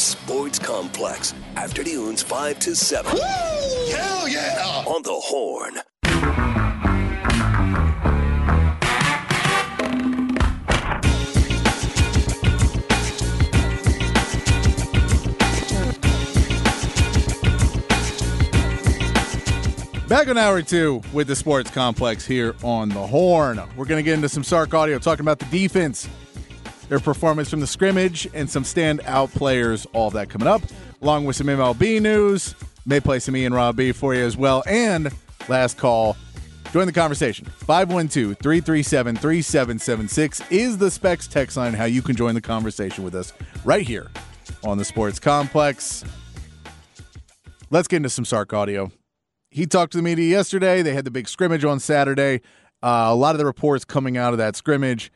The Sports Complex, afternoons 5 to 7. Hell yeah! On the Horn. Back on hour two with the Sports Complex here on the Horn. We're going to get into some Sark audio talking about the defense, their performance from the scrimmage, and some standout players. All that coming up, along with some MLB news. May play some Ian Rob B for you as well. And last call. Join the conversation. 512 337 3776 is the Specs text line, how you can join the conversation with us right here on the Sports Complex. Let's get into some Sark audio he talked to the media yesterday. They had the big scrimmage on Saturday. Uh, a lot of the reports coming out of that scrimmage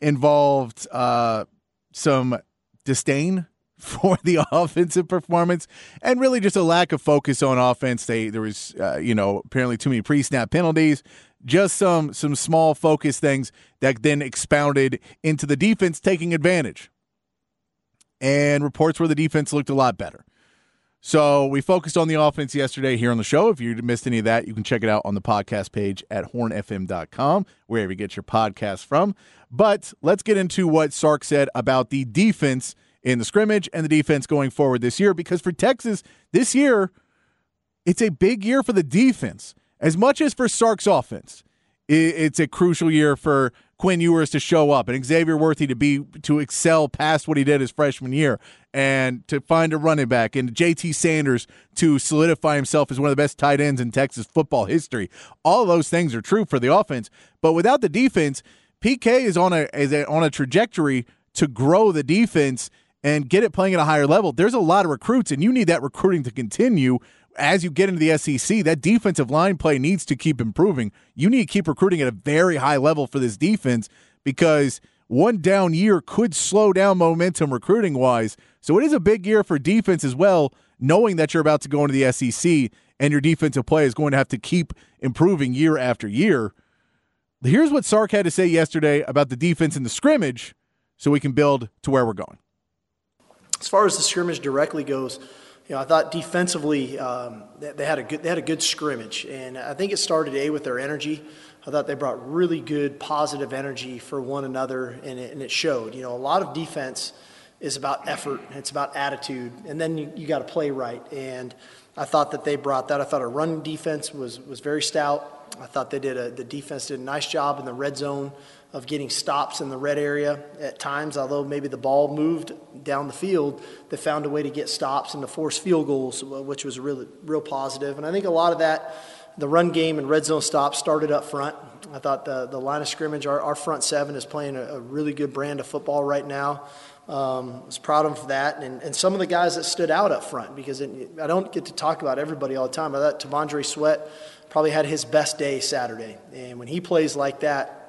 involved uh, some disdain for the offensive performance and really just a lack of focus on offense. They there was uh, you know apparently too many pre-snap penalties, just some some small focus things that then expounded into the defense taking advantage. And reports where the defense looked a lot better. So we focused on the offense yesterday here on the show. If you missed any of that, you can check it out on the podcast page at hornfm.com, wherever you get your podcast from. But let's get into what Sark said about the defense in the scrimmage and the defense going forward this year. Because for Texas, this year, it's a big year for the defense. As much as for Sark's offense, it's a crucial year for Quinn Ewers to show up and Xavier Worthy to be to excel past what he did his freshman year and to find a running back and JT Sanders to solidify himself as one of the best tight ends in Texas football history. All those things are true for the offense, but without the defense, PK is on a is a, on a trajectory to grow the defense and get it playing at a higher level. There's a lot of recruits and you need that recruiting to continue as you get into the SEC, that defensive line play needs to keep improving. You need to keep recruiting at a very high level for this defense because one down year could slow down momentum recruiting wise. So it is a big year for defense as well, knowing that you're about to go into the SEC and your defensive play is going to have to keep improving year after year. Here's what Sark had to say yesterday about the defense in the scrimmage so we can build to where we're going. As far as the scrimmage directly goes, you know, I thought defensively um, they had a good they had a good scrimmage, and I think it started a with their energy. I thought they brought really good positive energy for one another, and it, and it showed. You know, a lot of defense is about effort, it's about attitude, and then you, you got to play right. And I thought that they brought that. I thought our run defense was was very stout. I thought they did a the defense did a nice job in the red zone of getting stops in the red area at times, although maybe the ball moved down the field, they found a way to get stops and to force field goals, which was really real positive. And I think a lot of that, the run game and red zone stops started up front. I thought the, the line of scrimmage, our, our front seven is playing a, a really good brand of football right now. Um, was proud of them for that. And, and some of the guys that stood out up front, because it, I don't get to talk about everybody all the time. I thought T'Vondre Sweat probably had his best day Saturday. And when he plays like that,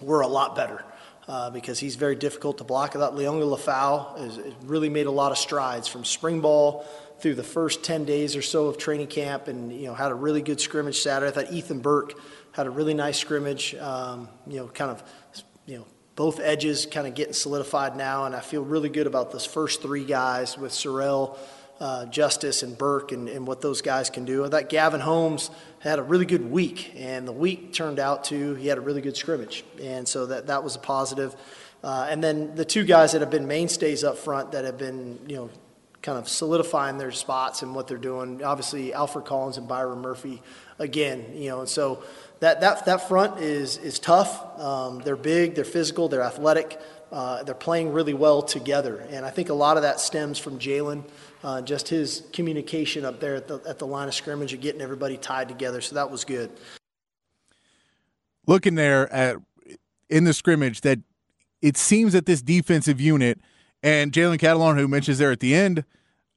we're a lot better uh, because he's very difficult to block. I thought Liona Lefau has, really made a lot of strides from spring ball through the first 10 days or so of training camp and, you know, had a really good scrimmage Saturday. I thought Ethan Burke had a really nice scrimmage, um, you know, kind of, you know, both edges kind of getting solidified now, and I feel really good about those first three guys with Sorrell, uh, Justice, and Burke and, and what those guys can do. I thought Gavin Holmes had a really good week, and the week turned out to he had a really good scrimmage, and so that that was a positive. Uh, and then the two guys that have been mainstays up front that have been you know kind of solidifying their spots and what they're doing. Obviously, Alfred Collins and Byron Murphy again, you know, and so that that that front is is tough. Um, they're big, they're physical, they're athletic. Uh, they're playing really well together, and I think a lot of that stems from Jalen uh, just his communication up there at the, at the line of scrimmage and getting everybody tied together. So that was good. Looking there at in the scrimmage, that it seems that this defensive unit and Jalen Catalon, who mentions there at the end,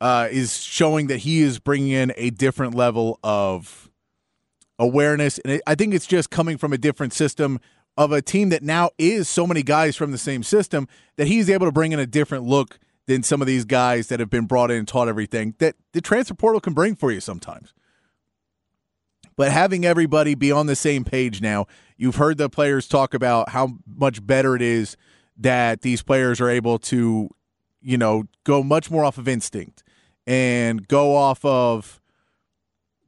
uh, is showing that he is bringing in a different level of awareness, and I think it's just coming from a different system of a team that now is so many guys from the same system that he's able to bring in a different look than some of these guys that have been brought in and taught everything that the transfer portal can bring for you sometimes. But having everybody be on the same page now, you've heard the players talk about how much better it is that these players are able to, you know, go much more off of instinct and go off of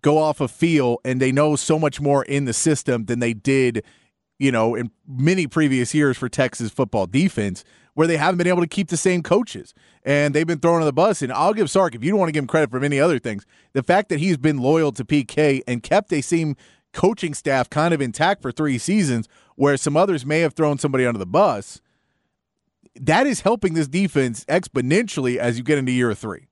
go off of feel and they know so much more in the system than they did you know, in many previous years for Texas football defense, where they haven't been able to keep the same coaches and they've been thrown on the bus. And I'll give Sark, if you don't want to give him credit for many other things, the fact that he's been loyal to PK and kept a same coaching staff kind of intact for three seasons, where some others may have thrown somebody under the bus, that is helping this defense exponentially as you get into year three.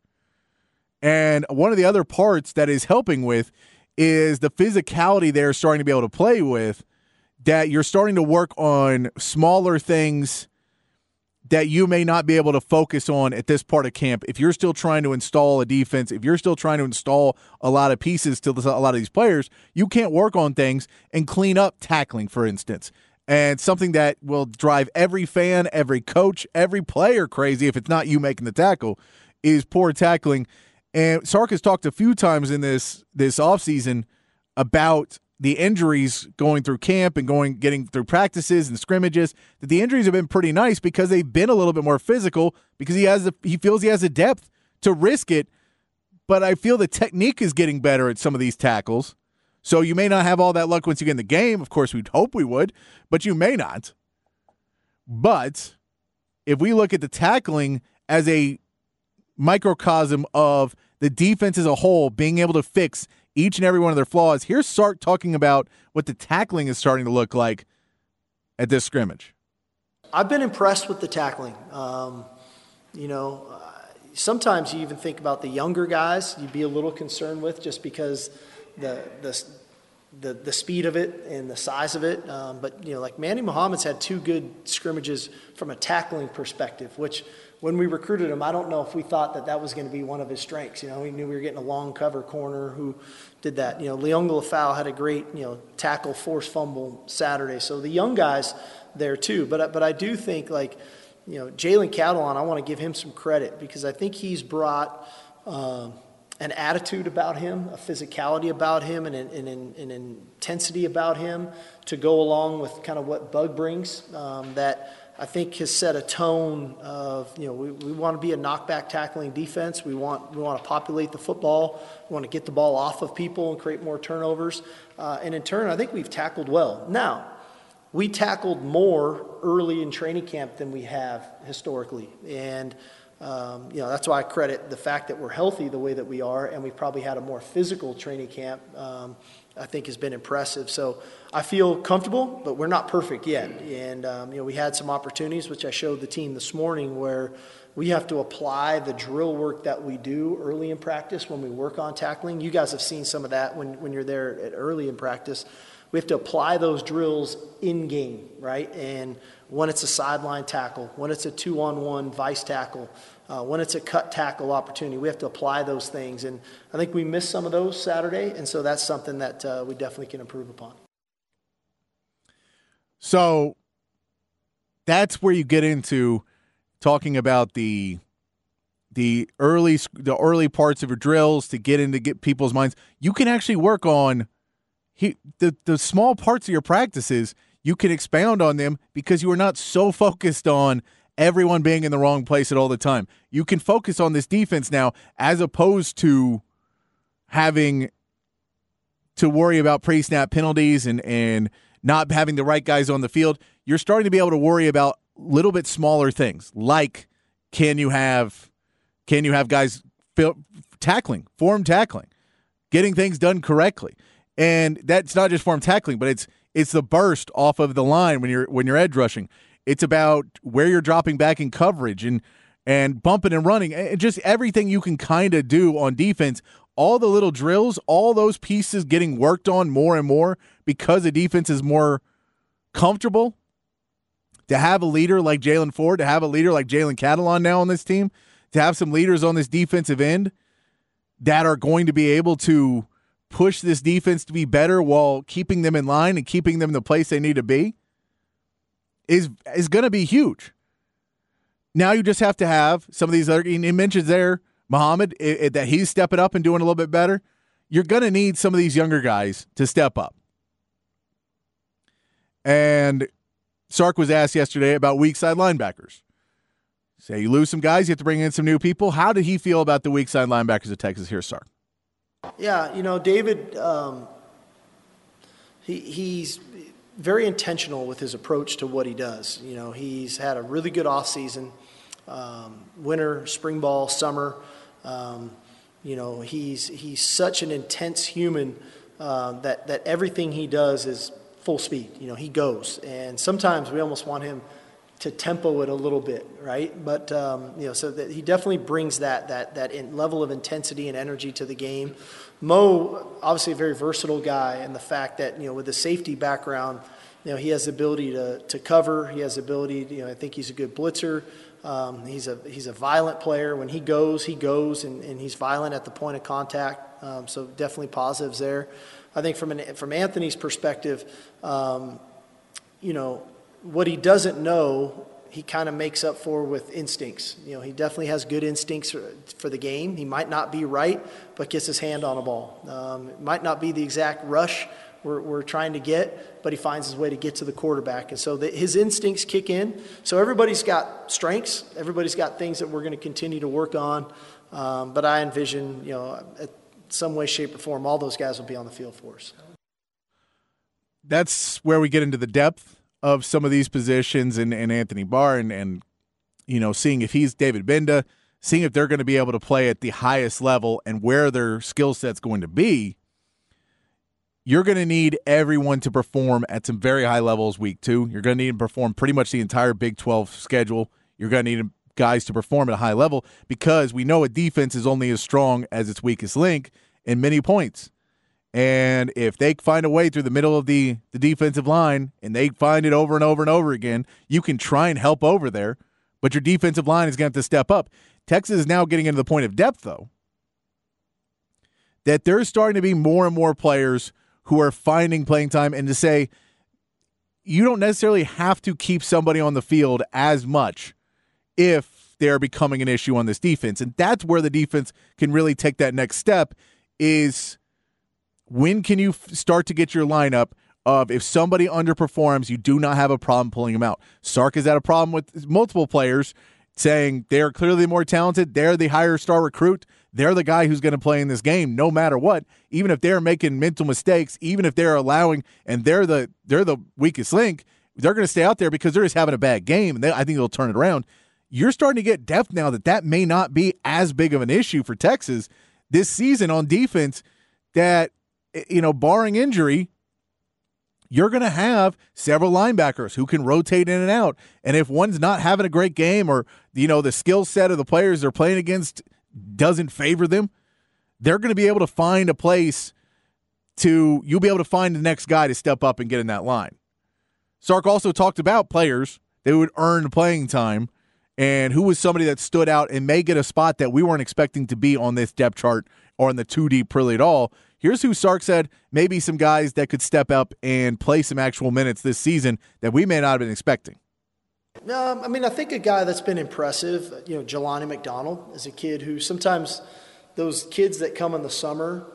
And one of the other parts that is helping with is the physicality they're starting to be able to play with that you're starting to work on smaller things that you may not be able to focus on at this part of camp. If you're still trying to install a defense if you're still trying to install a lot of pieces to a lot of these players you can't work on things and clean up tackling for instance. And something that will drive every fan every coach every player crazy if it's not you making the tackle is poor tackling. And sark has talked a few times in this this offseason about the injuries going through camp and going getting through practices and scrimmages that the injuries have been pretty nice because they've been a little bit more physical because he has a, he feels he has a depth to risk it. But I feel the technique is getting better at some of these tackles. So you may not have all that luck once you get in the game. Of course we'd hope we would but you may not. But if we look at the tackling as a microcosm of the defense as a whole being able to fix each and every one of their flaws. Here's Sark talking about what the tackling is starting to look like at this scrimmage. I've been impressed with the tackling. Um, you know, sometimes you even think about the younger guys you'd be a little concerned with just because the, the, the, the speed of it and the size of it. Um, but, you know, like Manny Muhammad's had two good scrimmages from a tackling perspective, which – when we recruited him, I don't know if we thought that that was going to be one of his strengths. You know, we knew we were getting a long cover corner who did that. You know, Liona had a great, you know, tackle force fumble Saturday. So the young guys there too. But, but I do think like, you know, Jalen Catalon, I want to give him some credit because I think he's brought um, an attitude about him, a physicality about him, and an, an, an, intensity about him to go along with kind of what Bug brings um, that – I think has set a tone of, you know, we, we want to be a knockback tackling defense. We want, we want to populate the football. We want to get the ball off of people and create more turnovers. Uh, and in turn, I think we've tackled well. Now, we tackled more early in training camp than we have historically. And, um, you know, that's why I credit the fact that we're healthy the way that we are, and we've probably had a more physical training camp. Um, I think has been impressive. So I feel comfortable, but we're not perfect yet. And um, you know, we had some opportunities, which I showed the team this morning, where we have to apply the drill work that we do early in practice when we work on tackling. You guys have seen some of that when, when you're there at early in practice. We have to apply those drills in game, right? And when it's a sideline tackle, when it's a two on one vice tackle, uh, when it's a cut tackle opportunity. We have to apply those things. And I think we missed some of those Saturday. And so that's something that uh, we definitely can improve upon. So that's where you get into talking about the the early the early parts of your drills to get into get people's minds. You can actually work on he, the the small parts of your practices. You can expound on them because you are not so focused on everyone being in the wrong place at all the time. You can focus on this defense now as opposed to having to worry about pre-snap penalties and and not having the right guys on the field. You're starting to be able to worry about little bit smaller things like can you have can you have guys tackling, form tackling, getting things done correctly. And that's not just form tackling, but it's it's the burst off of the line when you're when you're edge rushing. It's about where you're dropping back in coverage and and bumping and running and just everything you can kind of do on defense. All the little drills, all those pieces getting worked on more and more because the defense is more comfortable. To have a leader like Jaylan Ford, to have a leader like Jalen Catalon now on this team, to have some leaders on this defensive end that are going to be able to push this defense to be better while keeping them in line and keeping them the place they need to be is is going to be huge. Now you just have to have some of these other. He mentions there Muhammad it, it, that he's stepping up and doing a little bit better. You're going to need some of these younger guys to step up. And Sark was asked yesterday about weak side linebackers. Say you lose some guys, you have to bring in some new people. How did he feel about the weak side linebackers of Texas? Here, Sark. Yeah, you know, David, um, he, he's very intentional with his approach to what he does. You know, he's had a really good off season, um, winter, spring ball, summer. Um, you know, he's he's such an intense human uh, that that everything he does is full speed. You know, he goes, and sometimes we almost want him to tempo it a little bit, right? But um, you know, so that he definitely brings that that that level of intensity and energy to the game. Mo, obviously a very versatile guy, and the fact that you know with the safety background, you know he has the ability to to cover. He has the ability. You know, I think he's a good blitzer. Um, he's a he's a violent player. When he goes, he goes, and, and he's violent at the point of contact. Um, so definitely positives there. I think from an, from Anthony's perspective, um, you know, what he doesn't know, he kind of makes up for with instincts. You know, he definitely has good instincts for, for the game. He might not be right, but gets his hand on a ball. Um, it might not be the exact rush we're, we're trying to get, but he finds his way to get to the quarterback. And so the, his instincts kick in. So everybody's got strengths. Everybody's got things that we're going to continue to work on. Um, but I envision, you know, some way, shape, or form, all those guys will be on the field for us. That's where we get into the depth of some of these positions and, and Anthony Barr and, and, you know, seeing if he's David Gbenda, seeing if they're going to be able to play at the highest level and where their skill set's going to be. You're going to need everyone to perform at some very high levels week two. You're going to need to perform pretty much the entire Big 12 schedule. You're going to need guys to perform at a high level because we know a defense is only as strong as its weakest link in many points. And if they find a way through the middle of the, the defensive line and they find it over and over and over again, you can try and help over there, but your defensive line is going to have to step up. Texas is now getting into the point of depth, though, that there's starting to be more and more players who are finding playing time and to say, you don't necessarily have to keep somebody on the field as much if they're becoming an issue on this defense. And that's where the defense can really take that next step is when can you f- start to get your lineup of if somebody underperforms, you do not have a problem pulling them out. Sark has had a problem with multiple players saying they're clearly more talented, they're the higher star recruit, they're the guy who's going to play in this game no matter what, even if they're making mental mistakes, even if they're allowing and they're the they're the weakest link, they're going to stay out there because they're just having a bad game and they, I think they'll turn it around you're starting to get depth now that that may not be as big of an issue for Texas this season on defense. That eh, you know, barring injury, you're going to have several linebackers who can rotate in and out. And if one's not having a great game, or you know, the skill set of the players they're playing against doesn't favor them, they're going to be able to find a place to you'll be able to find the next guy to step up and get in that line. Sark also talked about players that would earn playing time and who was somebody that stood out and may get a spot that we weren't expecting to be on this depth chart or in the 2D really at all. Here's who Sark said maybe some guys that could step up and play some actual minutes this season that we may not have been expecting. Um, I mean, I think a guy that's been impressive, you know, Jelani McDonald is a kid who sometimes those kids that come in the summer,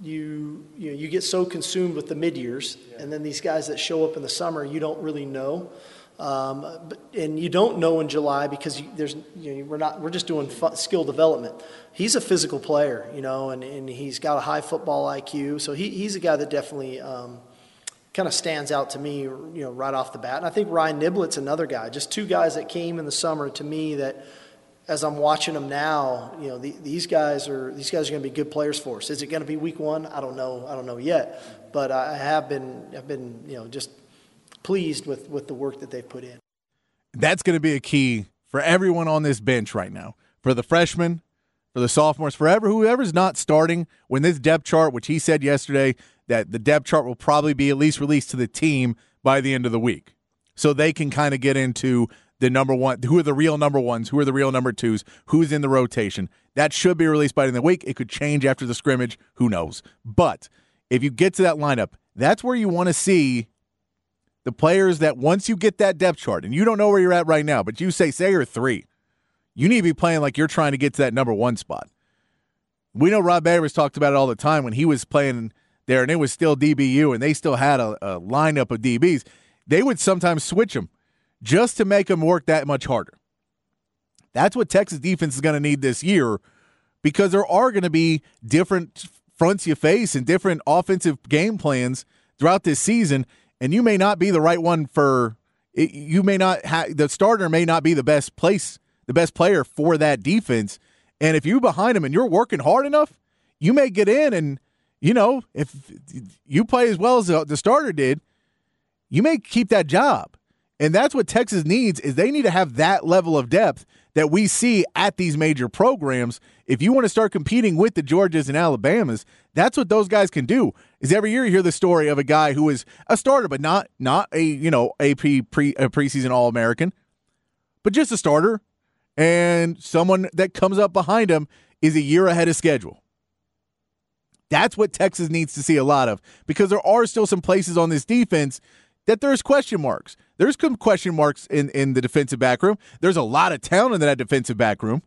you you know, you get so consumed with the mid years, yeah. and then these guys that show up in the summer, you don't really know. Um, but, and you don't know in July because you, there's you know, we're not we're just doing skill development. He's a physical player, you know, and, and he's got a high football IQ. So he, he's a guy that definitely um, kind of stands out to me, you know, right off the bat. And I think Ryan Niblett's another guy. Just two guys that came in the summer to me that, as I'm watching them now, you know, the, these guys are these guys are going to be good players for us. Is it going to be week one? I don't know. I don't know yet. But I have been I've been you know just pleased with, with the work that they've put in. That's going to be a key for everyone on this bench right now. For the freshmen, for the sophomores, forever, whoever's not starting when this depth chart, which he said yesterday, that the depth chart will probably be at least released to the team by the end of the week. So they can kind of get into the number one, who are the real number ones, who are the real number twos, who's in the rotation. That should be released by the end of the week. It could change after the scrimmage. Who knows? But if you get to that lineup, that's where you want to see the players that once you get that depth chart, and you don't know where you're at right now, but you say, say you're three, you need to be playing like you're trying to get to that number one spot. We know Rod Babers talked about it all the time when he was playing there, and it was still DBU, and they still had a, a lineup of DBs. They would sometimes switch them just to make them work that much harder. That's what Texas defense is going to need this year because there are going to be different fronts you face and different offensive game plans throughout this season and you may not be the right one for you may not have the starter may not be the best place the best player for that defense and if you're behind him and you're working hard enough you may get in and you know if you play as well as the starter did you may keep that job and that's what texas needs is they need to have that level of depth that we see at these major programs if you want to start competing with the georgias and alabamas that's what those guys can do. Is every year you hear the story of a guy who is a starter, but not not a you know AP pre a preseason All American, but just a starter, and someone that comes up behind him is a year ahead of schedule. That's what Texas needs to see a lot of because there are still some places on this defense that there's question marks. There's some question marks in, in the defensive back room. There's a lot of talent in that defensive back room,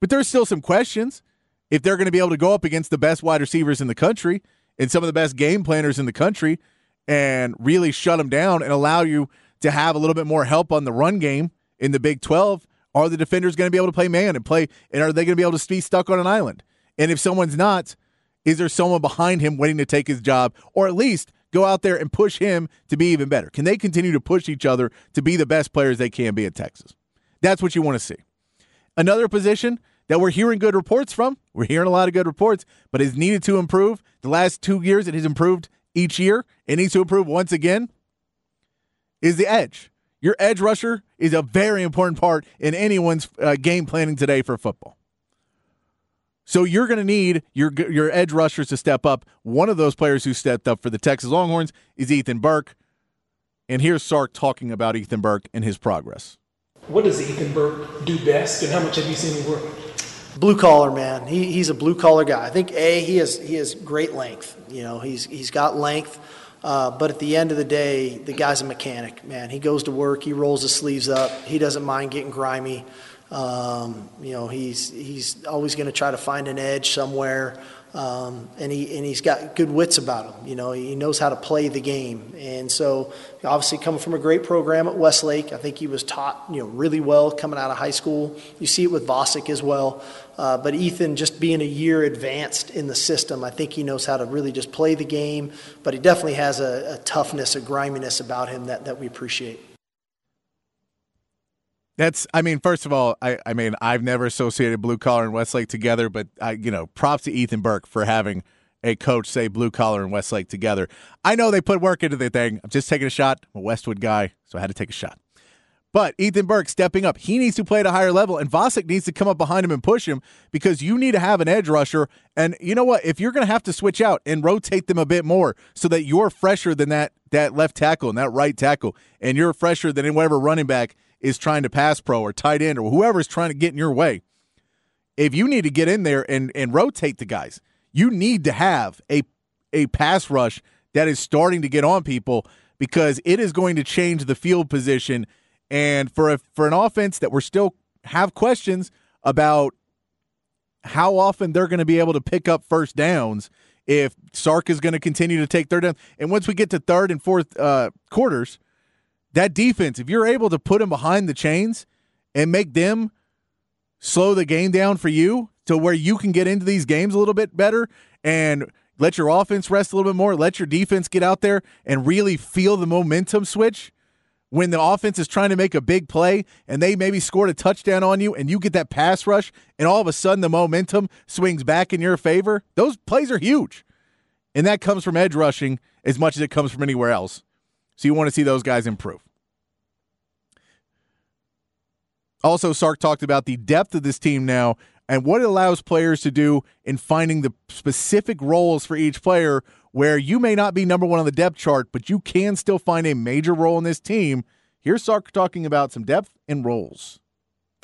but there's still some questions if they're going to be able to go up against the best wide receivers in the country and some of the best game planners in the country and really shut them down and allow you to have a little bit more help on the run game in the Big 12, are the defenders going to be able to play man and play and are they going to be able to be stuck on an island? And if someone's not, is there someone behind him waiting to take his job or at least go out there and push him to be even better? Can they continue to push each other to be the best players they can be at Texas? That's what you want to see. Another position that we're hearing good reports from. We're hearing a lot of good reports, but is needed to improve. The last two years, it has improved each year. It needs to improve once again. Is the edge. Your edge rusher is a very important part in anyone's uh, game planning today for football. So you're going to need your your edge rushers to step up. One of those players who stepped up for the Texas Longhorns is Ethan Burke. And here's Sark talking about Ethan Burke and his progress. What does Ethan Burke do best, and how much have you seen him work? blue collar man. He, he's a blue collar guy. I think a he has he has great length. You know, he's he's got length. Uh, but at the end of the day, the guy's a mechanic, man. He goes to work, he rolls his sleeves up, he doesn't mind getting grimy. Um, you know, he's he's always going to try to find an edge somewhere. Um, and he and he's got good wits about him. You know, he knows how to play the game. And so, obviously, coming from a great program at Westlake, I think he was taught you know really well coming out of high school. You see it with Vasek as well. Uh, but Ethan, just being a year advanced in the system, I think he knows how to really just play the game. But he definitely has a, a toughness, a griminess about him that that we appreciate. That's, I mean, first of all, I, I mean, I've never associated blue collar and Westlake together, but I, you know, props to Ethan Burke for having a coach say blue collar and Westlake together. I know they put work into the thing. I'm just taking a shot. I'm a Westwood guy, so I had to take a shot. But Ethan Burke stepping up, he needs to play at a higher level, and Vasek needs to come up behind him and push him because you need to have an edge rusher. And you know what? If you're going to have to switch out and rotate them a bit more so that you're fresher than that that left tackle and that right tackle, and you're fresher than whatever running back – is trying to pass pro or tight end or whoever is trying to get in your way, if you need to get in there and, and rotate the guys, you need to have a a pass rush that is starting to get on people because it is going to change the field position. And for a, for an offense that we're still have questions about how often they're going to be able to pick up first downs if Sark is going to continue to take third down. And once we get to third and fourth uh, quarters – that defense, if you're able to put them behind the chains and make them slow the game down for you to where you can get into these games a little bit better and let your offense rest a little bit more, let your defense get out there and really feel the momentum switch when the offense is trying to make a big play and they maybe scored a touchdown on you and you get that pass rush and all of a sudden the momentum swings back in your favor, those plays are huge. And that comes from edge rushing as much as it comes from anywhere else. So you want to see those guys improve. Also, Sark talked about the depth of this team now and what it allows players to do in finding the specific roles for each player where you may not be number one on the depth chart, but you can still find a major role in this team Here's Sark talking about some depth and roles.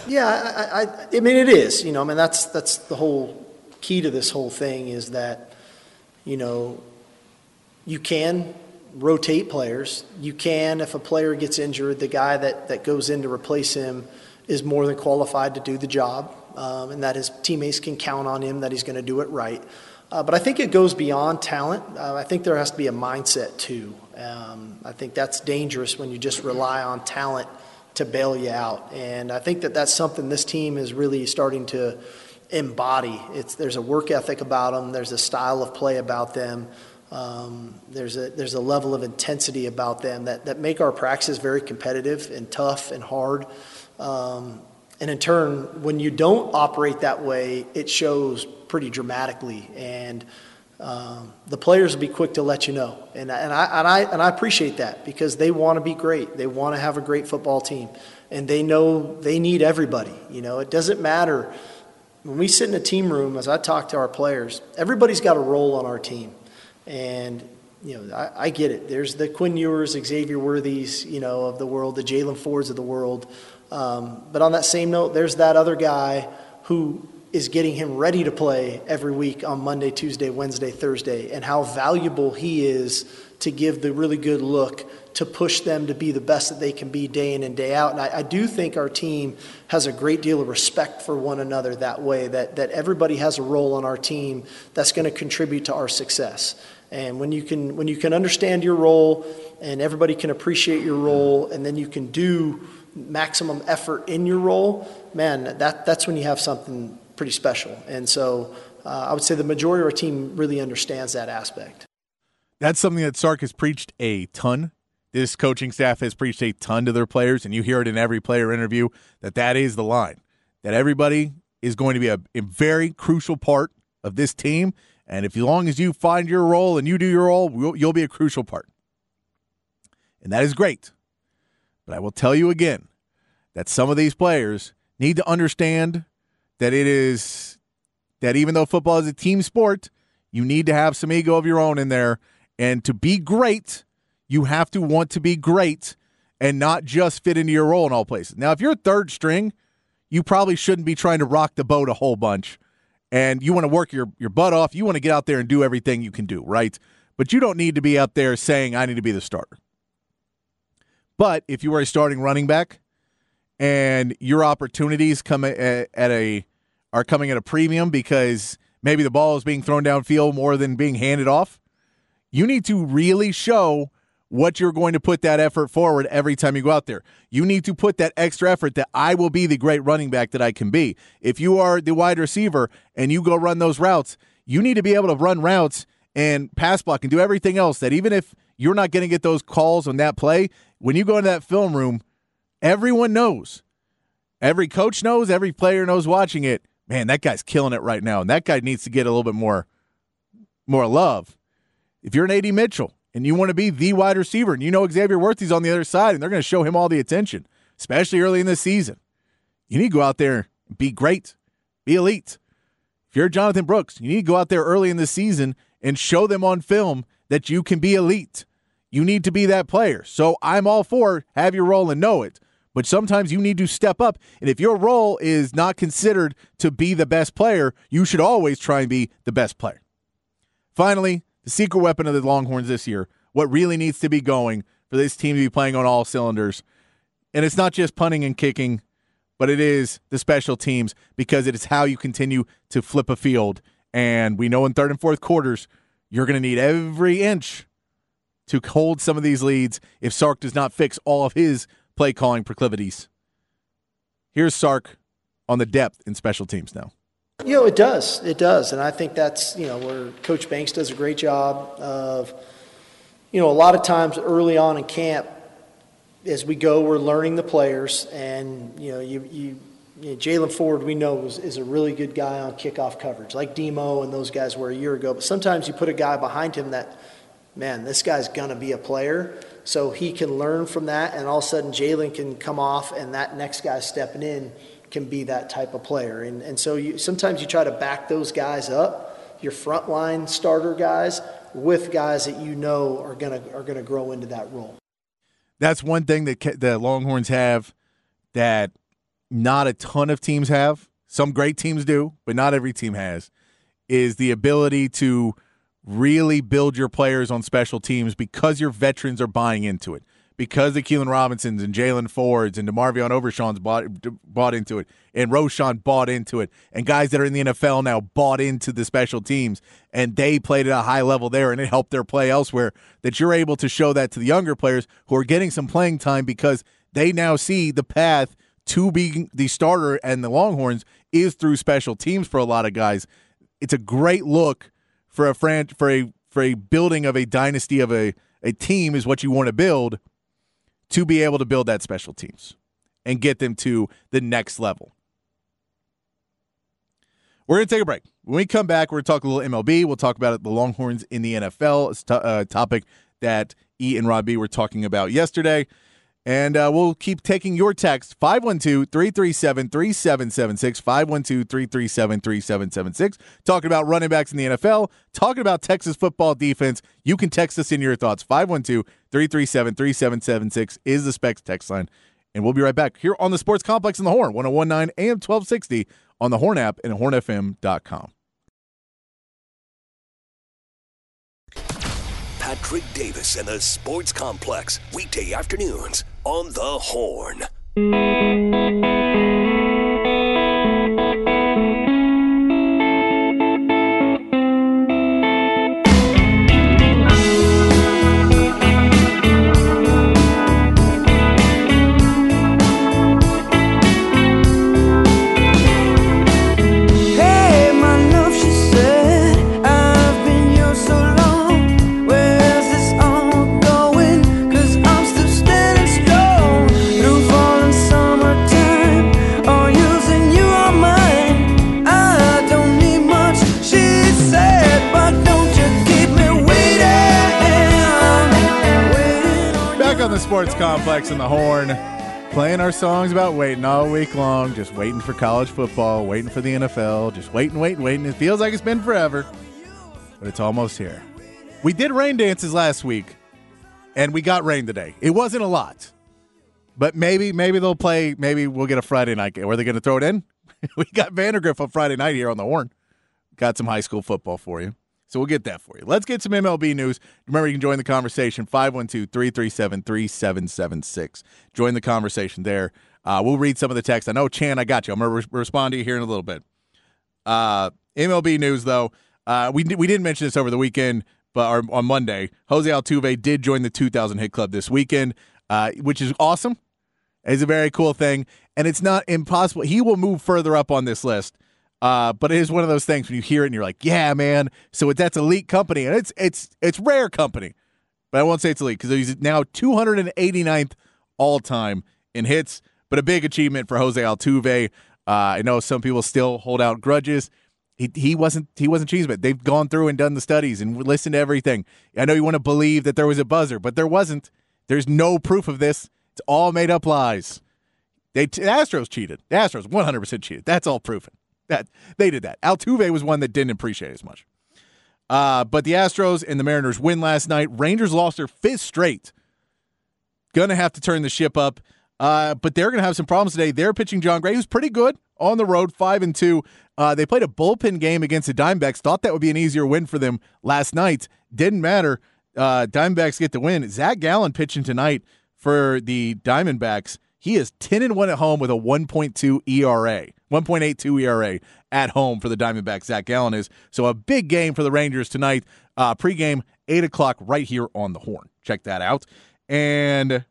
Yeah, I, I, I mean, it is. You know, I mean, that's that's the whole key to this whole thing is that, you know, you can rotate players. You can, if a player gets injured, the guy that, that goes in to replace him is more than qualified to do the job, um, and that his teammates can count on him that he's going to do it right. Uh, but I think it goes beyond talent. Uh, I think there has to be a mindset too. Um, I think that's dangerous when you just rely on talent to bail you out. And I think that that's something this team is really starting to embody. It's, there's a work ethic about them. There's a style of play about them. Um, there's a there's a level of intensity about them that, that make our practices very competitive and tough and hard. Um, and in turn, when you don't operate that way, it shows pretty dramatically. And um, the players will be quick to let you know. And, and, I, and, I, and I appreciate that because they want to be great. They want to have a great football team. And they know they need everybody. You know, it doesn't matter. When we sit in a team room, as I talk to our players, everybody's got a role on our team. And, you know, I, I get it. There's the Quinn Ewers, Xavier Worthies, you know, of the world, the Jaylan Fords of the world. Um, but on that same note, there's that other guy who is getting him ready to play every week on Monday, Tuesday, Wednesday, Thursday, and how valuable he is to give the really good look to push them to be the best that they can be day in and day out. And I, I, do think our team has a great deal of respect for one another that way, that, that everybody has a role on our team that's going to contribute to our success. And when you can when you can understand your role and everybody can appreciate your role and then you can do maximum effort in your role, man, that, that's when you have something pretty special. And so uh, I would say the majority of our team really understands that aspect. That's something that Sark has preached a ton. This coaching staff has preached a ton to their players, and you hear it in every player interview that that is the line. That everybody is going to be a, a very crucial part of this team, and if as long as you find your role and you do your role, you'll be a crucial part. And that is great. But I will tell you again that some of these players need to understand that it is that even though football is a team sport, you need to have some ego of your own in there. And to be great, you have to want to be great and not just fit into your role in all places. Now, if you're third string, you probably shouldn't be trying to rock the boat a whole bunch and you want to work your, your butt off. You want to get out there and do everything you can do, right? But you don't need to be out there saying, I need to be the starter. But if you are a starting running back and your opportunities come at, at a are coming at a premium because maybe the ball is being thrown downfield more than being handed off, you need to really show what you're going to put that effort forward every time you go out there. You need to put that extra effort that I will be the great running back that I can be. If you are the wide receiver and you go run those routes, you need to be able to run routes and pass block and do everything else that even if you're not going to get those calls on that play, when you go into that film room, everyone knows. Every coach knows, every player knows watching it. Man, that guy's killing it right now and that guy needs to get a little bit more more love. If you're an AD Mitchell, and you want to be the wide receiver, and you know Xavier Worthy's on the other side, and they're going to show him all the attention, especially early in the season. You need to go out there and be great, be elite. If you're Jonathan Brooks, you need to go out there early in the season and show them on film that you can be elite. You need to be that player. So I'm all for have your role and know it. But sometimes you need to step up. And if your role is not considered to be the best player, you should always try and be the best player. Finally, the secret weapon of the Longhorns this year, what really needs to be going for this team to be playing on all cylinders. And it's not just punting and kicking, but it is the special teams because it is how you continue to flip a field. And we know in third and fourth quarters, you're going to need every inch to hold some of these leads if Sark does not fix all of his play calling proclivities. Here's Sark on the depth in special teams now. You know, it does. It does. And I think that's, you know, where Coach Banks does a great job of, you know, a lot of times early on in camp, as we go, we're learning the players. And, you know, you, you, you know, Jaylan Ford, we know, is, is, a really good guy on kickoff coverage, like Demo and those guys were a year ago. But sometimes you put a guy behind him that, man, this guy's going to be a player. So he can learn from that. And all of a sudden, Jaylan can come off, and that next guy stepping in can be that type of player. And, and so you, sometimes you try to back those guys up, your frontline starter guys, with guys that you know are going to are to grow into that role. That's one thing that the Longhorns have that not a ton of teams have. Some great teams do, but not every team has. Is the ability to really build your players on special teams because your veterans are buying into it because the Keilan Robinsons and Jaylan Fords and DeMarvion Overshown's bought, bought into it, and Roschon bought into it, and guys that are in the NFL now bought into the special teams, and they played at a high level there, and it helped their play elsewhere. That you're able to show that to the younger players who are getting some playing time because they now see the path to being the starter and the Longhorns is through special teams for a lot of guys. It's a great look for a fran- for a for a building of a dynasty of a a team is what you want to build to be able to build that special teams and get them to the next level. We're going to take a break. When we come back, we're going to talk a little MLB. We'll talk about the Longhorns in the NFL. A uh, topic that E and Rob B were talking about yesterday. And uh, we'll keep taking your text 512 337 3776. 512 337 3776. Talking about running backs in the NFL, talking about Texas football defense. You can text us in your thoughts. 512 337 3776 is the Specs text line. And we'll be right back here on the Sports Complex in the Horn, 1019 AM 1260 on the Horn app and hornfm.com. Patrick Davis and the Sports Complex, weekday afternoons on the Horn. In the Horn, playing our songs about waiting all week long, just waiting for college football, waiting for the NFL, just waiting, waiting, waiting. It feels like it's been forever, but it's almost here. We did rain dances last week, and we got rain today. It wasn't a lot, but maybe, maybe they'll play. Maybe we'll get a Friday night game. Are they going to throw it in? we got Vandegrift on Friday night here on the Horn. Got some high school football for you. So we'll get that for you. Let's get some MLB news. Remember, you can join the conversation 512 337 3776. Join the conversation there. Uh, we'll read some of the text. I know, Chan, I got you. I'm going to re- respond to you here in a little bit. Uh, MLB news, though, uh, we, we didn't mention this over the weekend, but on Monday, Jose Altuve did join the 2000 hit club this weekend, uh, which is awesome. It's a very cool thing, and it's not impossible. He will move further up on this list uh, but it is one of those things when you hear it and you're like, yeah, man. So that's elite company, and it's it's it's rare company, but I won't say it's elite because he's now 289th all time in hits. But a big achievement for Jose Altuve. Uh, I know some people still hold out grudges. He, he wasn't he wasn't Cheeseman. They've gone through and done the studies and listened to everything. I know you want to believe that there was a buzzer, but there wasn't. There's no proof of this. It's all made up lies. They the Astros cheated. The Astros 100% cheated. That's all proven. That they did that. Altuve was one that didn't appreciate as much. Uh, but the Astros and the Mariners win last night. Rangers lost their fifth straight. Gonna have to turn the ship up. Uh, but they're gonna have some problems today. They're pitching Jon Gray, who's pretty good on the road, five and two. Uh, they played a bullpen game against the Diamondbacks. Thought that would be an easier win for them last night. Didn't matter. Uh, Diamondbacks get the win. Zac Gallen pitching tonight for the Diamondbacks. He is 10 and 1 at home with a 1.2 ERA. 1.82 ERA at home for the Diamondbacks. Zac Gallen is. So a big game for the Rangers tonight. Uh, pregame, 8 o'clock right here on the horn. Check that out. And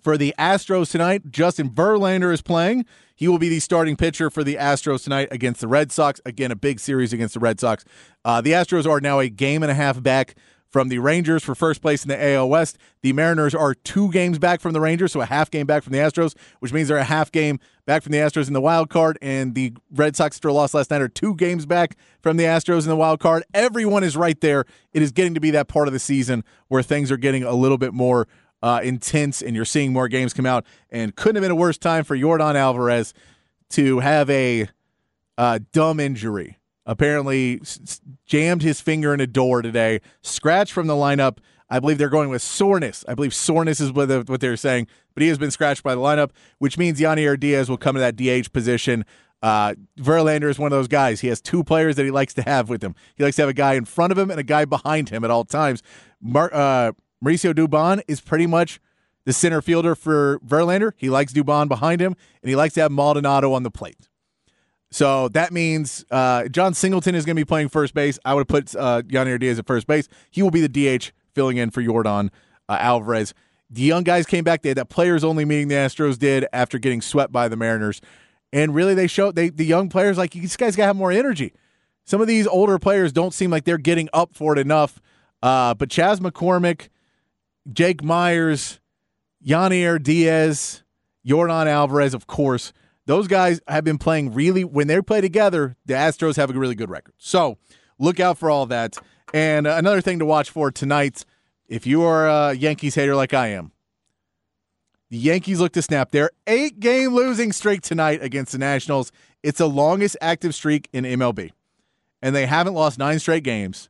for the Astros tonight, Justin Verlander is playing. He will be the starting pitcher for the Astros tonight against the Red Sox. Again, a big series against the Red Sox. Uh, the Astros are now a game and a half back from the Rangers for first place in the AL West. The Mariners are two games back from the Rangers, so a half game back from the Astros, which means they're a half game back from the Astros in the wild card. And the Red Sox, after lost last night, are two games back from the Astros in the wild card. Everyone is right there. It is getting to be that part of the season where things are getting a little bit more uh, intense, and you're seeing more games come out. And couldn't have been a worse time for Jordan Alvarez to have a uh, dumb injury apparently jammed his finger in a door today, scratched from the lineup. I believe they're going with soreness. I believe soreness is what, the, what they're saying, but he has been scratched by the lineup, which means Yainer Diaz will come to that DH position. Uh, Verlander is one of those guys. He has two players that he likes to have with him. He likes to have a guy in front of him and a guy behind him at all times. Mar- uh, Mauricio Dubon is pretty much the center fielder for Verlander. He likes Dubon behind him, and he likes to have Maldonado on the plate. So that means uh, Jon Singleton is going to be playing first base. I would put uh, Yainer Diaz at first base. He will be the DH filling in for Yordan uh, Alvarez. The young guys came back. They had that players only meeting the Astros did after getting swept by the Mariners, and really they showed they the young players like these guys got to have more energy. Some of these older players don't seem like they're getting up for it enough. Uh, but Chas McCormick, Jake Meyers, Yainer Diaz, Yordan Alvarez, of course, those guys have been playing really. When they play together, the Astros have a really good record. So look out for all that. And another thing to watch for tonight, if you are a Yankees hater like I am, the Yankees look to snap their eight game losing streak tonight against the Nationals. It's the longest active streak in MLB. And they haven't lost nine straight games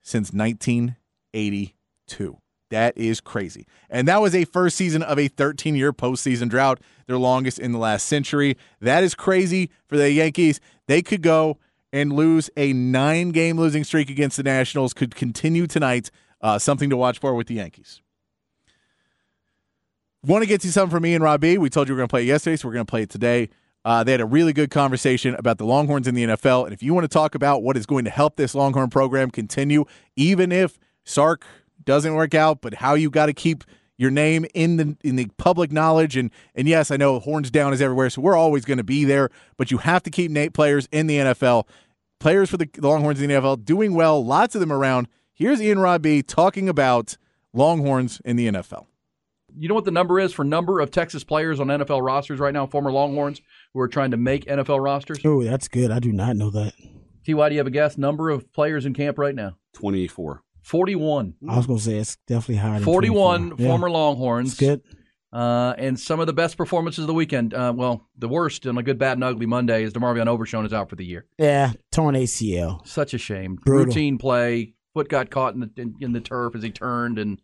since 1982. That is crazy. And that was a first season of a 13 year postseason drought, their longest in the last century. That is crazy for the Yankees. They could go and lose a nine game losing streak against the Nationals, could continue tonight. Uh, something to watch for with the Yankees. Want to get to something from me and Robbie? We told you we are going to play it yesterday, so we're going to play it today. Uh, they had a really good conversation about the Longhorns in the NFL. And if you want to talk about what is going to help this Longhorn program continue, even if Sark doesn't work out, but how you got to keep your name in the in the public knowledge and and yes, I know horns down is everywhere, so we're always going to be there, but you have to keep Nate players in the NFL, players for the Longhorns in the NFL doing well, lots of them around. Here's Ian Robbie talking about Longhorns in the NFL. You know what the number is for number of Texas players on NFL rosters right now, former Longhorns who are trying to make NFL rosters? Oh, that's good. I do not know that. Ty, do you have a guess? Number of players in camp right now? 24. 41. I was going to say it's definitely higher 41 yeah. former Longhorns. It's good. Uh, and some of the best performances of the weekend. Uh, well, the worst and a good, bad, and ugly Monday is DeMarvion Overshown is out for the year. Yeah, torn ACL. Such a shame. Brutal. Routine play. Foot got caught in the, in, in the turf as he turned, and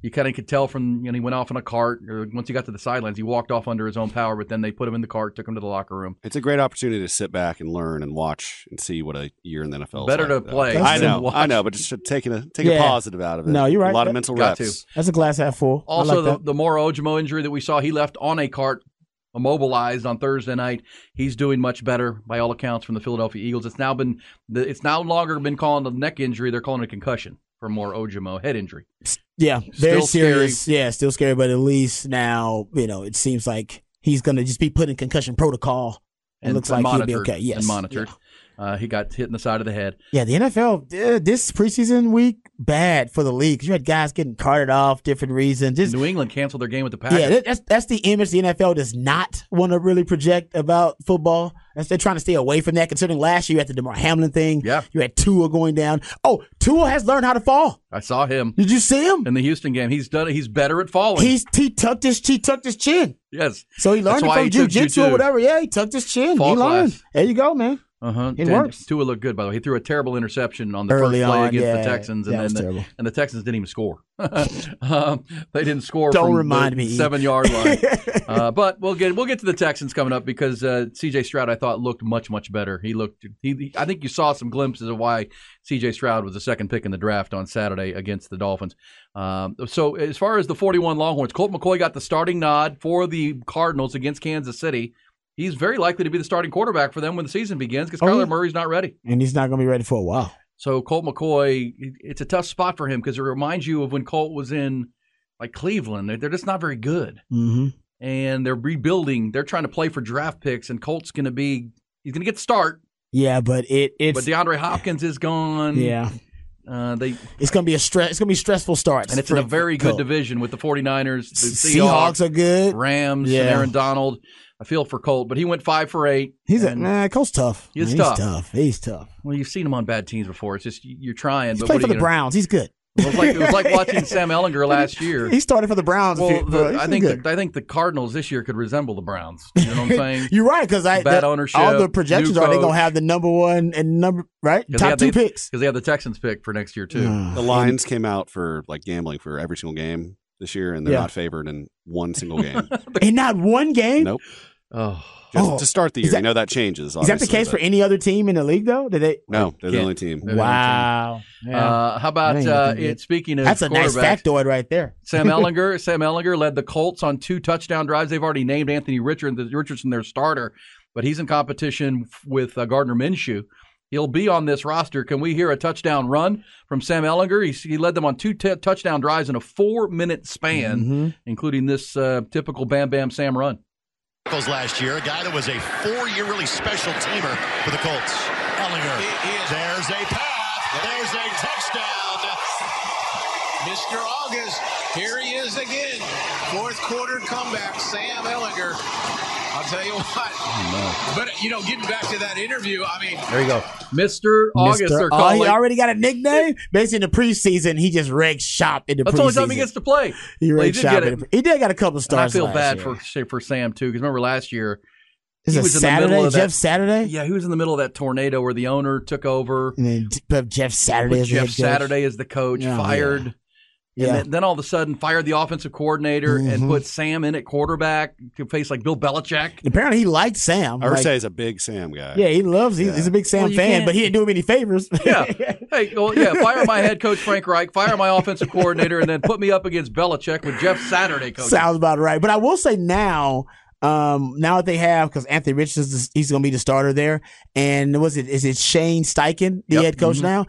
you kind of could tell from, you know, he went off in a cart. Or once he got to the sidelines, he walked off under his own power, but then they put him in the cart, took him to the locker room. It's a great opportunity to sit back and learn and watch and see what a year in the NFL. is Better to like, though. play I know, watch. I know, but just taking a take Yeah. a positive out of it. No, you're right. A lot of mental Got reps. That's a glass half full. Also, like the, that. the Moro Ojomo injury that we saw, he left on a cart, immobilized on Thursday night. He's doing much better by all accounts from the Philadelphia Eagles. It's now been, it's now longer been calling a neck injury. They're calling it a concussion for Moro Ojomo, head injury. Yeah, very still serious. Yeah, still scary, but at least now, you know, it seems like he's going to just be put in concussion protocol. It And looks like monitored, he'll be okay. Yes. and monitored. Uh, he got hit in the side of the head. Yeah, the NFL uh, this preseason week bad for the league. you had guys getting carted off, different reasons. Just New England canceled their game with the Packers. yeah, that's that's the image the NFL does not want to really project about football. That's, they're trying to stay away from that. Considering last year you had the Damar Hamlin thing, Yeah. you had Tua going down. Oh, Tua has learned how to fall. I saw him Did you see him? in the Houston game. He's done it. He's better at falling. He's he tucked his he tucked his chin. yes. So he learned it from jujitsu or whatever. Yeah, he tucked his chin. Fall he learned. class. There you go, man. Uh huh. It works. Tua looked good by the way. He threw a terrible interception on the Early first play on, against yeah. the Texans, and then the, and the Texans didn't even score. um, they didn't score. Don't from remind the me. Seven yard line. uh, but we'll get we'll get to the Texans coming up because uh, C.J. Stroud I thought looked much much better. He looked. He, he- I think you saw some glimpses of why C.J. Stroud was the second pick in the draft on Saturday against the Dolphins. Um, so as far as the 41 Longhorns, Colt McCoy got the starting nod for the Cardinals against Kansas City. He's very likely to be the starting quarterback for them when the season begins because Oh, Kyler yeah. Murray's not ready. And he's not going to be ready for a while. So Colt McCoy, it's a tough spot for him because it reminds you of when Colt was in like Cleveland. They're, just not very good, Mm-hmm. and they're rebuilding. They're trying to play for draft picks, and Colt's going to be he's going to get the start. Yeah, but it it's but DeAndre Hopkins is gone. yeah, uh, they it's going to be a stress. It's going to be stressful starts. and it's in a very good Colt. division with the 49ers, the Seahawks, Seahawks, are good. Rams, Yeah. and Aaron Donald. I feel for Colt, but he went five for eight. He's a nah. Colt's tough. He's Man, tough. He's tough. He's tough. well, you've seen him on bad teams before. It's just you're trying. He's but played what for the gonna- Browns. He's good. It was like it was like watching Sam Ehlinger last year. He started for the Browns. Well, the, I think the, I think the Cardinals this year could resemble the Browns. You know what I'm saying? You're right because I Bad the- ownership, All the projections are they gonna have the number one and number right top two the- picks. because they have the Texans pick for next year too. The lines came out for like gambling for every single game this year, and they're Yeah. not favored in one single game. in not one game. nope. Oh, Just Oh, to start the is year, that- you know that changes. Is that the obviously, case for any other team in the league though? Did they? No, they're the only team. They're the only Wow. Yeah. Uh, how about uh, it, speaking of That's a nice quarterbacks, factoid right there. Sam Ehlinger. Sam Ehlinger led the Colts on two touchdown drives. They've already named Anthony Richardson, Richardson their starter, but he's in competition with uh, Gardner Minshew. He'll be on this roster. Can we hear a touchdown run from Sam Ehlinger? He, he led them on two t- touchdown drives in a four-minute span, Mm-hmm. including this uh, typical Bam Bam Sam run. Colts last year, a guy that was a four-year really special teamer for the Colts. Ehlinger. There's a pass. There's a touchdown. Mr. August, here he is again. Fourth quarter comeback, Sam Ehlinger. I'll tell you what. But, you know, getting back to that interview, I mean, There you go, Mr. August. Mr. Oh, calling. he already got a nickname. Basically, in the preseason, he just wrecked shop in the That's the preseason. only time he gets to play. He Well, he wrecked did shop. get in it. the, he did got a couple And I feel last bad year. for for Sam too, because remember last year Is he it was in the middle Saturday? of that- Jeff Saturday. Yeah, he was in the middle of that tornado where the owner took over. And then put Jeff Saturday With as the Jeff head coach. Saturday is the coach, Oh, fired. Yeah. And then, then all of a sudden fired the offensive coordinator and Mhm. put Sam in at quarterback to face like Bill Belichick. Apparently, he liked Sam. I would Like, say he's a big Sam guy. yeah, he loves. He's, he's a big Sam Well, fan, can't- but he didn't do him any favors. Yeah. hey, well, yeah, fire my head coach Frank Reich, fire my offensive coordinator, and then put me up against Belichick with Jeff Saturday coaching. Sounds about right. But I will say now, um, now that they have because Anthony Richards is, he's going to be the starter there, and was it is it Shane Steichen the Yep. head coach Mhm. now?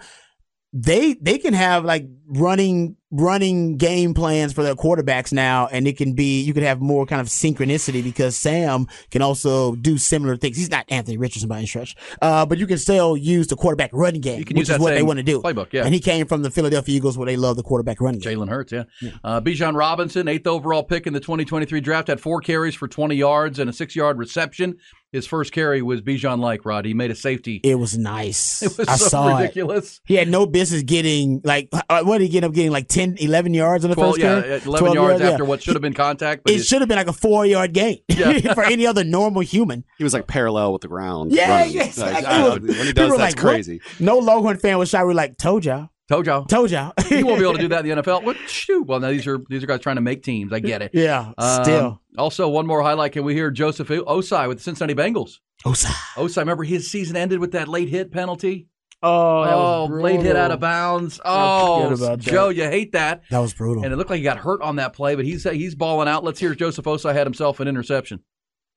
They they can have like running running game plans for their quarterbacks now, and it can be you could have more kind of synchronicity because Sam can also do similar things. He's not Anthony Richardson by any stretch, uh, but you can still use the quarterback running game, You can which use is what they want to do. playbook, yeah. And he came from the Philadelphia Eagles where they love the quarterback running game. Jalen Hurts, yeah. Uh, Bijan Robinson, eighth overall pick in the 2023 draft, had four carries for 20 yards and a six yard reception. His first carry was Bijan like, Rod. He made a safety. It was nice. It was I so saw it. ridiculous. He had no business getting like uh, what did he get up getting like 10, 11 yards on the 12, first yeah, carry? 11 12 yards yeah. after what should have been contact. But It should have been like a four yard gain Yeah. for any other normal human. He was like parallel with the ground. Yeah, running. yeah, Like, exactly. I don't know, People- when he does, were that's like, what? crazy. No Longhorn fan was shy. We're like, told y'all, told y'all. told y'all. he won't be able to do that in the NFL. What? Shoot. Well, now these are these are guys trying to make teams. I get it. Yeah, Um, still. Also, one more highlight. Can we hear Joseph Ossai with the Cincinnati Bengals? Ossai. Ossai, remember his season ended with that late hit penalty? Oh, that Oh, was late hit out of bounds. Oh, about that. Joe, you hate that. That was brutal. And it looked like he got hurt on that play, but he's he's balling out. Let's hear Joseph Ossai had himself an interception.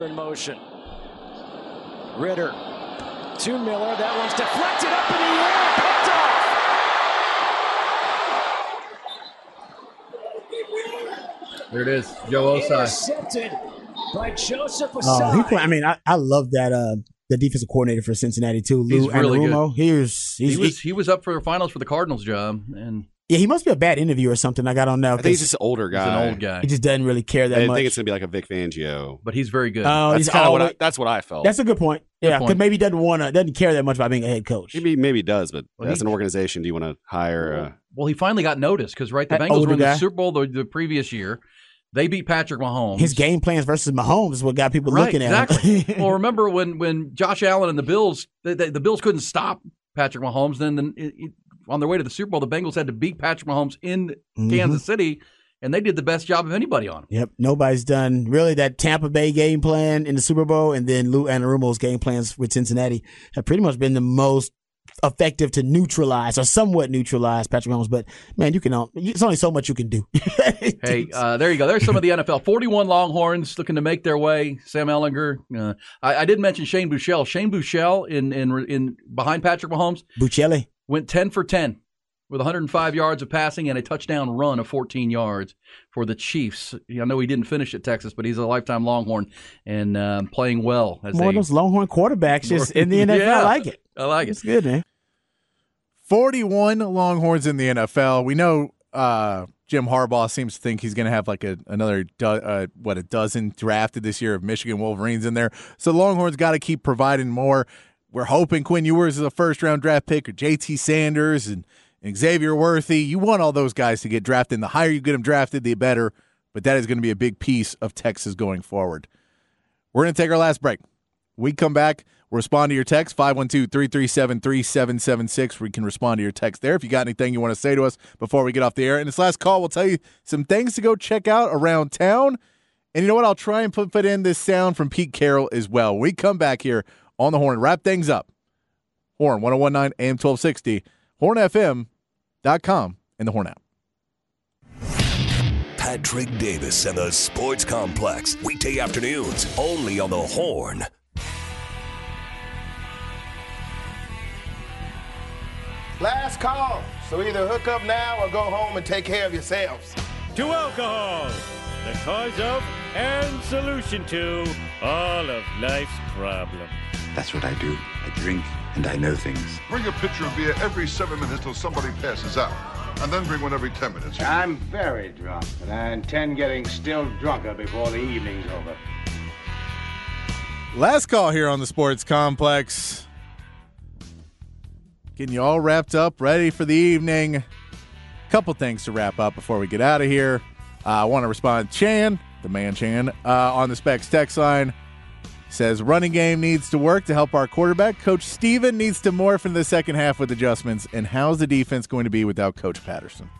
in motion. Ritter to Miller. That one's deflected up in the air, picked off. There it is, Joe Ossai. Intercepted by Joseph Oh, Ossai. he play, I mean, I, I love that uh the defensive coordinator for Cincinnati too, Lou He's really good. He's, he's He was he was up for the finals for the Cardinals job, and yeah, he must be a bad interview or something. I got on now. I think he's just an older guy. he's an old guy, He just doesn't really care that I much. I think it's gonna be like a Vic Fangio. but he's very good. Oh, That's kind of what I, that's what I felt. That's a good point. Yeah, because maybe he doesn't want to, doesn't care that much about being a head coach. maybe maybe he does, but Well, as he- an organization, do you want to hire? Uh, well, he finally got noticed because right, the Bengals were in the. Super Bowl the, the previous year. They beat Patrick Mahomes. His game plans versus Mahomes is what got people right, looking at exactly. him. well, remember when when Josh Allen and the Bills, they, they, the Bills couldn't stop Patrick Mahomes. Then the, it, it- on their way to the Super Bowl, the Bengals had to beat Patrick Mahomes in Mhm. Kansas City, and they did the best job of anybody on him. Yep, nobody's done really that Tampa Bay game plan in the Super Bowl, and then Lou Anarumo's game plans with Cincinnati have pretty much been the most effective to neutralize or somewhat neutralize Patrick Mahomes. But man, you can all- it's only so much you can do. Hey, uh, there you go. There's some of the NFL. 41 Longhorns looking to make their way. Sam Ehlinger. Uh, I, I did mention Shane Buechele. Shane Buechele in in in behind Patrick Mahomes Buccelli. went 10 for 10 with 105 yards of passing and a touchdown run of 14 yards for the Chiefs. I know he didn't finish at Texas, but he's a lifetime Longhorn and um, playing well. As More of those Longhorn quarterbacks just in the NFL. Yeah. I like it. I like it. It's good, man. 41 Longhorns in the NFL. We know uh, Jim Harbaugh seems to think he's going to have like a, another, do, uh, what, a dozen drafted this year of Michigan Wolverines in there. So the Longhorns got to keep providing more. We're hoping Quinn Ewers is a first round draft pick or JT Sanders and and Xavier Worthy. You want all those guys to get drafted. And the higher you get them drafted, the better. But that is going to be a big piece of Texas going forward. We're going to take our last break. We come back. Respond to your text 512 337 3776. We can respond to your text there if you got anything you want to say to us before we get off the air. And this last call, we'll tell you some things to go check out around town. And you know what? I'll try and put, put in this sound from Pete Carroll as well. We come back here on the horn, wrap things up. Horn 1019 AM 1260, hornfm.com, and the Horn app. Patrick Davis and the Sports Complex. Weekday afternoons, only on the Horn. Last call. So either hook up now or go home and take care of yourselves. To alcohol, the cause of and solution to all of life's problems. That's what I do. I drink and I know things. Bring a pitcher of beer every seven minutes till somebody passes out. And then bring one every ten minutes. I'm very drunk, and I intend getting still drunker before the evening's over. Last call here on the Sports Complex. Getting you all wrapped up, ready for the evening. Couple things to wrap up before we get out of here. Uh, I want to respond Chan, the man Chan, uh, on the Specs text line. Says running game needs to work to help our quarterback. Coach Steven needs to morph in the second half with adjustments. And how's the defense going to be without Coach Patterson?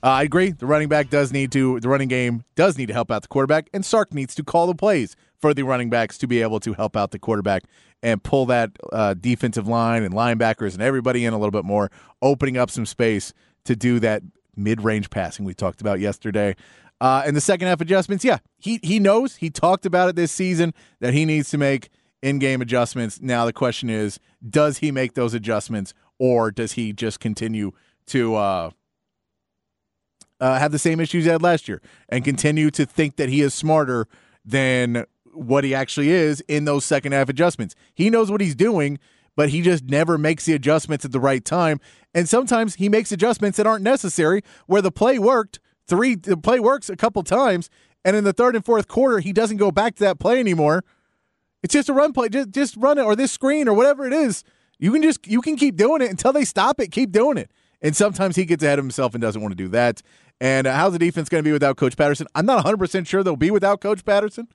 Uh, I agree. The running back does need to. The running game does need to help out the quarterback, and Sark needs to call the plays for the running backs to be able to help out the quarterback and pull that uh, defensive line and linebackers and everybody in a little bit more, opening up some space to do that mid-range passing we talked about yesterday. Uh, and the second half adjustments, yeah, he he knows. He talked about it this season that he needs to make in-game adjustments. Now the question is, does he make those adjustments, or does he just continue to uh, uh, have the same issues he had last year and continue to think that he is smarter than what he actually is in those second half adjustments? He knows what he's doing, but he just never makes the adjustments at the right time. And sometimes he makes adjustments that aren't necessary where the play worked three the play works a couple times and in the third and fourth quarter he doesn't go back to that play anymore. It's just a run play just just run it or this screen or whatever it is. You can just you can keep doing it until they stop it keep doing it. And sometimes he gets ahead of himself and doesn't want to do that. And uh, how's the defense going to be without coach patterson? I'm not 100% sure they'll be without coach patterson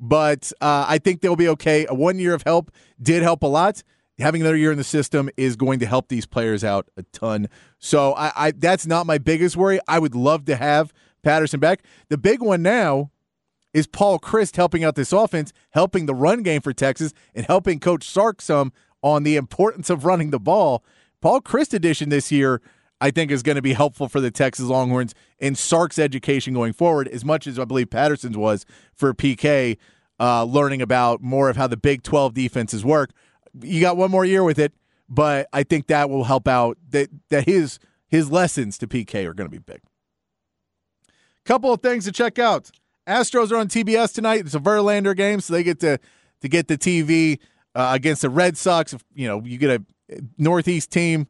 but uh, i think they'll be okay a one year of help did help a lot having another year in the system is going to help these players out a ton. So I, I, that's not my biggest worry. I would love to have Patterson back. The big one now is Paul Chryst helping out this offense, helping the run game for Texas, and helping Coach Sark some on the importance of running the ball. Paul Chryst addition this year, I think, is going to be helpful for the Texas Longhorns in Sark's education going forward, as much as I believe Patterson's was for PK, uh, learning about more of how the Big 12 defenses work you got one more year with it, but I think that will help out. That that his his lessons to PK are going to be big. Couple of things to check out. Astros are on TBS tonight. It's a Verlander game, so they get to to get the TV uh, against the Red Sox. You know, you get a Northeast team,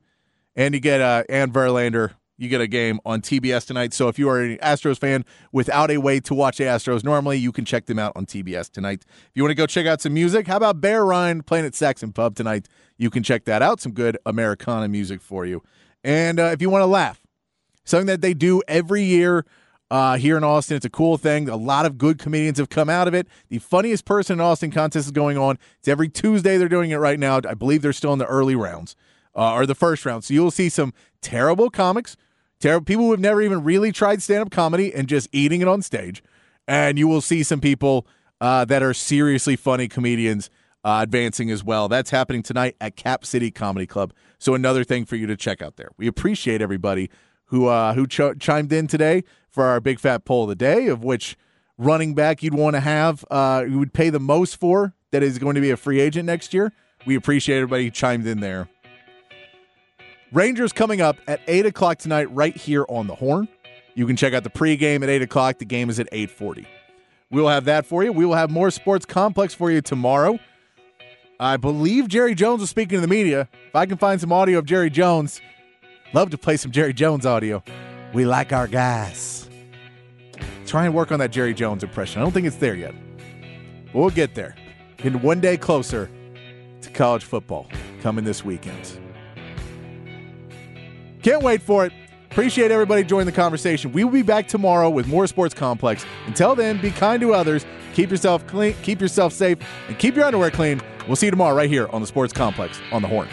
and you get uh, and Verlander you get a game on TBS tonight. So if you are an Astros fan without a way to watch the Astros normally, you can check them out on TBS tonight. If you want to go check out some music, how about Bear Ryan playing at Saxon Pub tonight? You can check that out. Some good Americana music for you. And uh, if you want to laugh, something that they do every year uh, here in Austin. It's a cool thing. A lot of good comedians have come out of it. The funniest person in Austin contest is going on. It's every Tuesday. They're doing it right now. I believe they're still in the early rounds uh, or the first round. So you'll see some terrible comics Terrible people who have never even really tried stand up comedy and just eating it on stage. And you will see some people uh, that are seriously funny comedians uh, advancing as well. That's happening tonight at Cap City Comedy Club. So another thing for you to check out there. We appreciate everybody who uh, who ch- chimed in today for our big fat poll of the day, of which running back you'd want to have, uh, you would pay the most for that is going to be a free agent next year. We appreciate everybody who chimed in there. Rangers coming up at 8 o'clock tonight right here on the Horn. You can check out the pregame at 8 o'clock. The game is at 8.40. We will have that for you. We will have more Sports Complex for you tomorrow. I believe Jerry Jones was speaking to the media. If I can find some audio of Jerry Jones, love to play some Jerry Jones audio. We like our guys. Try and work on that Jerry Jones impression. I don't think it's there yet. But we'll get there. Getting one day closer to college football coming this weekend. Can't wait for it. Appreciate everybody joining the conversation. We will be back tomorrow with more Sports Complex. Until then, be kind to others, keep yourself clean, keep yourself safe, and keep your underwear clean. We'll see you tomorrow right here on the Sports Complex on the Horn.